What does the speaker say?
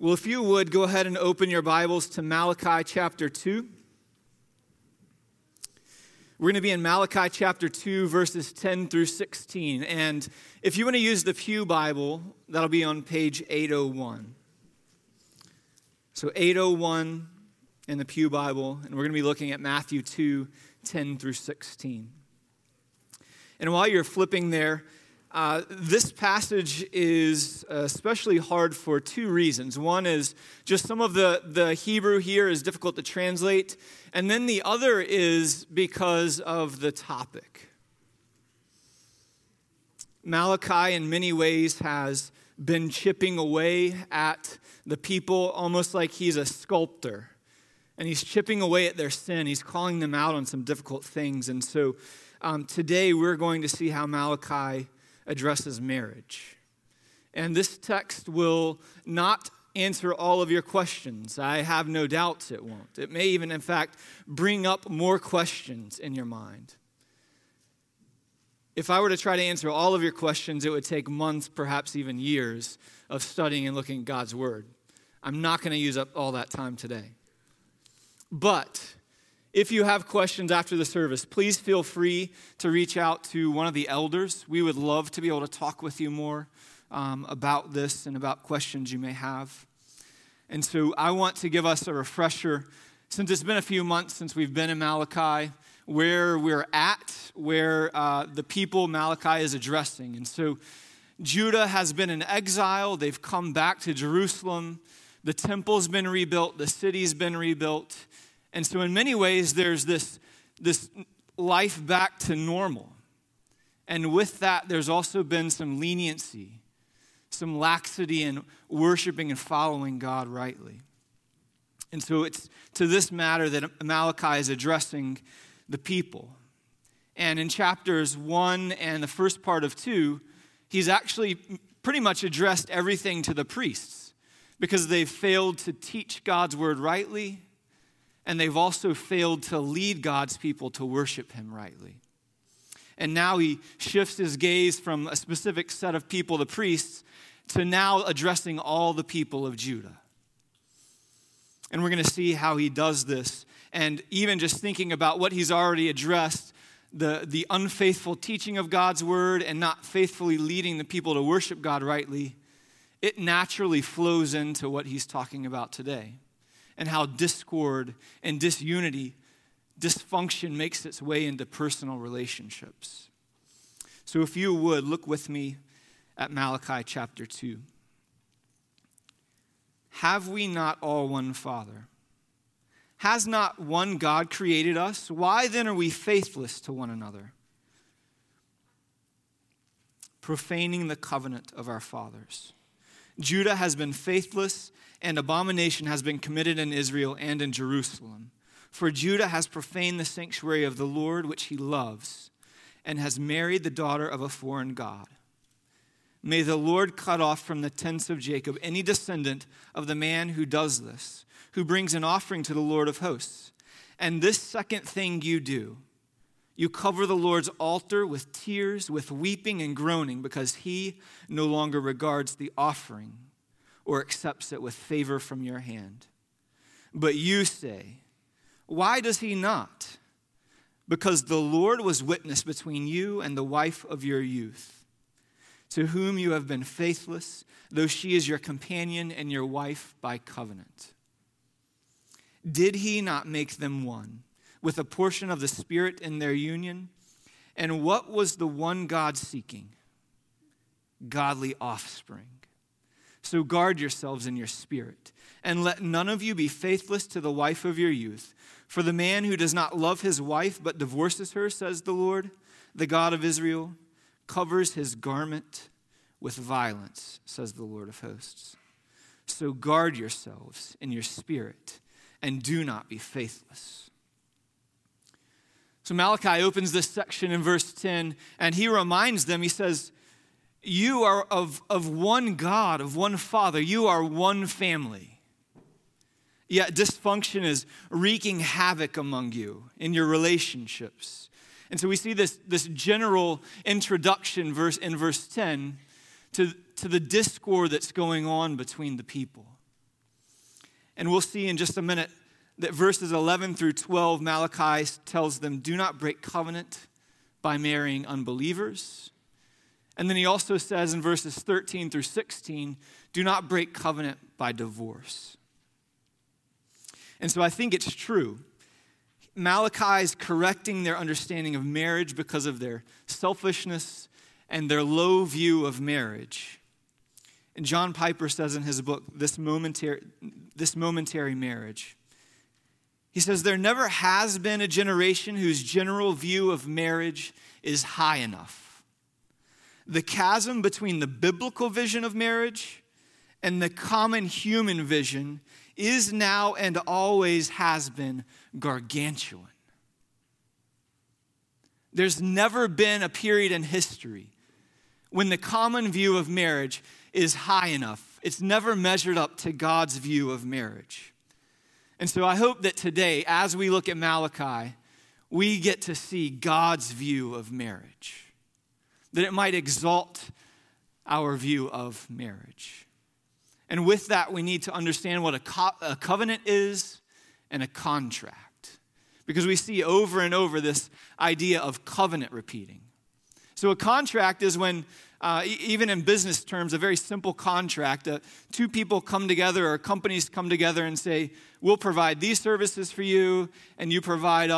Well, if you would, go ahead and open your Bibles to Malachi chapter 2. We're going to be in Malachi chapter 2, verses 10 through 16. And if you want to use the Pew Bible, that'll be on page 801. So 801 in the Pew Bible, and we're going to be looking at Matthew 2, 10 through 16. And while you're flipping there, uh, this passage is especially hard for two reasons. One is just some of the, the Hebrew here is difficult to translate, and then the other is because of the topic. Malachi, in many ways, has been chipping away at the people almost like he's a sculptor. And he's chipping away at their sin. He's calling them out on some difficult things. And so um, today we're going to see how Malachi addresses marriage. And this text will not answer all of your questions. I have no doubts it won't. It may even, in fact, bring up more questions in your mind. If I were to try to answer all of your questions, it would take months, perhaps even years, of studying and looking at God's Word. I'm not going to use up all that time today. But if you have questions after the service, please feel free to reach out to one of the elders. We would love to be able to talk with you more um, about this and about questions you may have. And so I want to give us a refresher, since it's been a few months since we've been in Malachi, where we're at, where uh, the people Malachi is addressing. And so Judah has been in exile, they've come back to Jerusalem, the temple's been rebuilt, the city's been rebuilt. And so, in many ways, there's this, this life back to normal. And with that, there's also been some leniency, some laxity in worshiping and following God rightly. And so, it's to this matter that Malachi is addressing the people. And in chapters one and the first part of two, he's actually pretty much addressed everything to the priests because they've failed to teach God's word rightly and they've also failed to lead God's people to worship Him rightly. And now he shifts his gaze from a specific set of people, the priests, to now addressing all the people of Judah. And we're going to see how he does this. And even just thinking about what he's already addressed the, the unfaithful teaching of God's word and not faithfully leading the people to worship God rightly, it naturally flows into what he's talking about today and how discord and disunity, dysfunction makes its way into personal relationships. So, if you would, look with me at Malachi chapter 2. Have we not all one Father? Has not one God created us? Why then are we faithless to one another? Profaning the covenant of our fathers. Judah has been faithless and abomination has been committed in Israel and in Jerusalem. For Judah has profaned the sanctuary of the Lord, which he loves, and has married the daughter of a foreign God. May the Lord cut off from the tents of Jacob any descendant of the man who does this, who brings an offering to the Lord of hosts. And this second thing you do, you cover the Lord's altar with tears, with weeping and groaning, because he no longer regards the offering or accepts it with favor from your hand. But you say, Why does he not? Because the Lord was witness between you and the wife of your youth, to whom you have been faithless, though she is your companion and your wife by covenant. Did he not make them one, with a portion of the Spirit in their union? And what was the one God seeking? Godly offspring. So guard yourselves in your spirit, and let none of you be faithless to the wife of your youth. For the man who does not love his wife but divorces her, says the Lord, the God of Israel, covers his garment with violence, says the Lord of hosts. So guard yourselves in your spirit, and do not be faithless. So Malachi opens this section in verse 10, and he reminds them, he says, you are of, of one God, of one Father. You are one family. Yet dysfunction is wreaking havoc among you in your relationships. And so we see this, this general introduction verse in verse 10 to, to the discord that's going on between the people. And we'll see in just a minute that verses 11 through 12, Malachi tells them, Do not break covenant by marrying unbelievers. And then he also says in verses 13 through 16, Do not break covenant by divorce. And so I think it's true. Malachi is correcting their understanding of marriage because of their selfishness and their low view of marriage. And John Piper says in his book, This Momentary, this momentary Marriage, he says, There never has been a generation whose general view of marriage is high enough. The chasm between the biblical vision of marriage and the common human vision is now and always has been gargantuan. There's never been a period in history when the common view of marriage is high enough. It's never measured up to God's view of marriage. And so I hope that today, as we look at Malachi, we get to see God's view of marriage, that it might exalt our view of marriage. And with that, we need to understand what a, co- a covenant is and a contract. Because we see over and over this idea of covenant repeating. So, a contract is when, uh, e- even in business terms, a very simple contract. Uh, two people come together or companies come together and say, We'll provide these services for you, and you provide